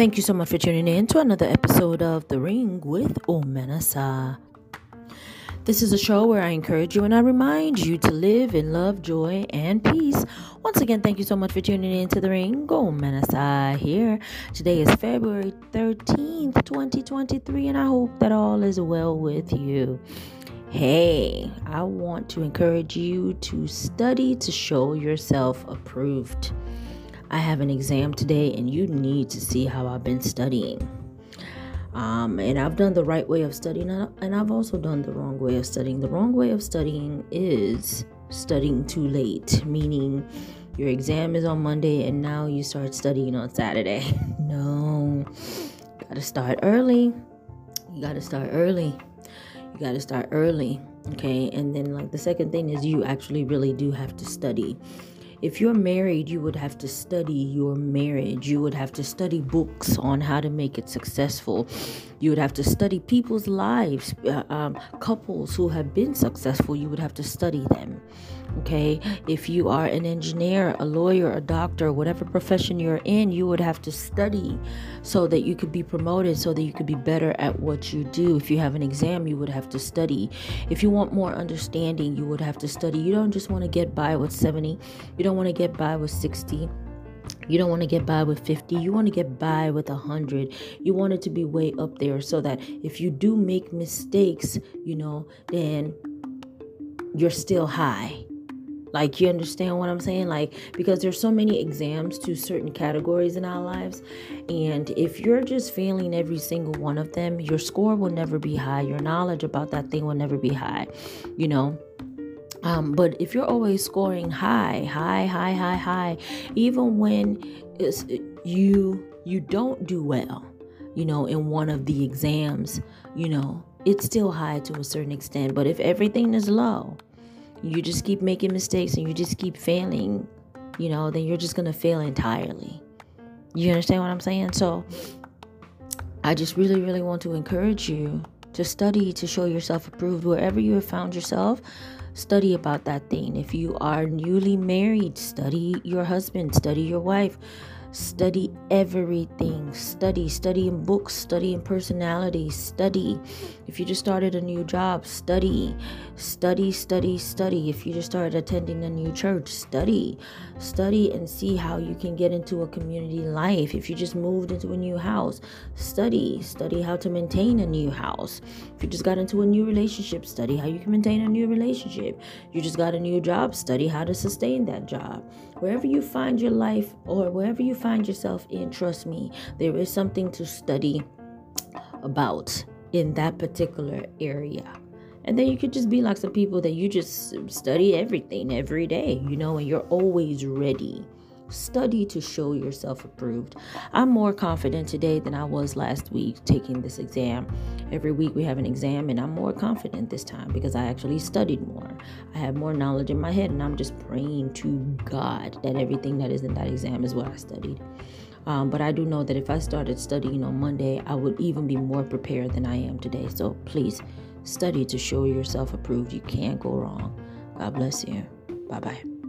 Thank you so much for tuning in to another episode of The Ring with Omenesa. This is a show where I encourage you and I remind you to live in love, joy, and peace. Once again, thank you so much for tuning in to The Ring. Omenesa here. Today is February 13th, 2023, and I hope that all is well with you. Hey, I want to encourage you to study to show yourself approved. I have an exam today, and you need to see how I've been studying. Um, and I've done the right way of studying, and I've also done the wrong way of studying. The wrong way of studying is studying too late, meaning your exam is on Monday and now you start studying on Saturday. no, gotta start early. You gotta start early you got to start early okay and then like the second thing is you actually really do have to study if you're married, you would have to study your marriage. You would have to study books on how to make it successful. You would have to study people's lives, uh, um, couples who have been successful. You would have to study them. Okay. If you are an engineer, a lawyer, a doctor, whatever profession you're in, you would have to study so that you could be promoted, so that you could be better at what you do. If you have an exam, you would have to study. If you want more understanding, you would have to study. You don't just want to get by with 70, you don't want to get by with 60. You don't want to get by with 50. You want to get by with 100. You want it to be way up there so that if you do make mistakes, you know, then you're still high like, you understand what I'm saying? Like, because there's so many exams to certain categories in our lives. And if you're just failing every single one of them, your score will never be high. Your knowledge about that thing will never be high, you know? Um, but if you're always scoring high, high, high, high, high, even when it's, you you don't do well, you know, in one of the exams, you know, it's still high to a certain extent. But if everything is low, you just keep making mistakes and you just keep failing, you know, then you're just to fail entirely. You understand what I'm saying? So I just really, really want to encourage you to study to show yourself approved wherever you have found yourself. Study about that thing. If you are newly married, study your husband, study your wife, Study everything. Study, study in books, study in personality, study. If you just started a new job, study. Study, study, study. If you just started attending a new church, study. Study and see how you can get into a community life. If you just moved into a new house, study. Study how to maintain a new house. If you just got into a new relationship, study how you can maintain a new relationship. You just got a new job, study how to sustain that job. Wherever you find your life or wherever you find yourself in, trust me, there is something to study about in that particular area. And then you could just be like some people that you just study everything every day, you know, and you're always ready Study to show yourself approved. I'm more confident today than I was last week taking this exam. Every week we have an exam, and I'm more confident this time because I actually studied more. I have more knowledge in my head, and I'm just praying to God that everything that is in that exam is what I studied. Um, but I do know that if I started studying on Monday, I would even be more prepared than I am today. So please study to show yourself approved. You can't go wrong. God bless you. Bye bye.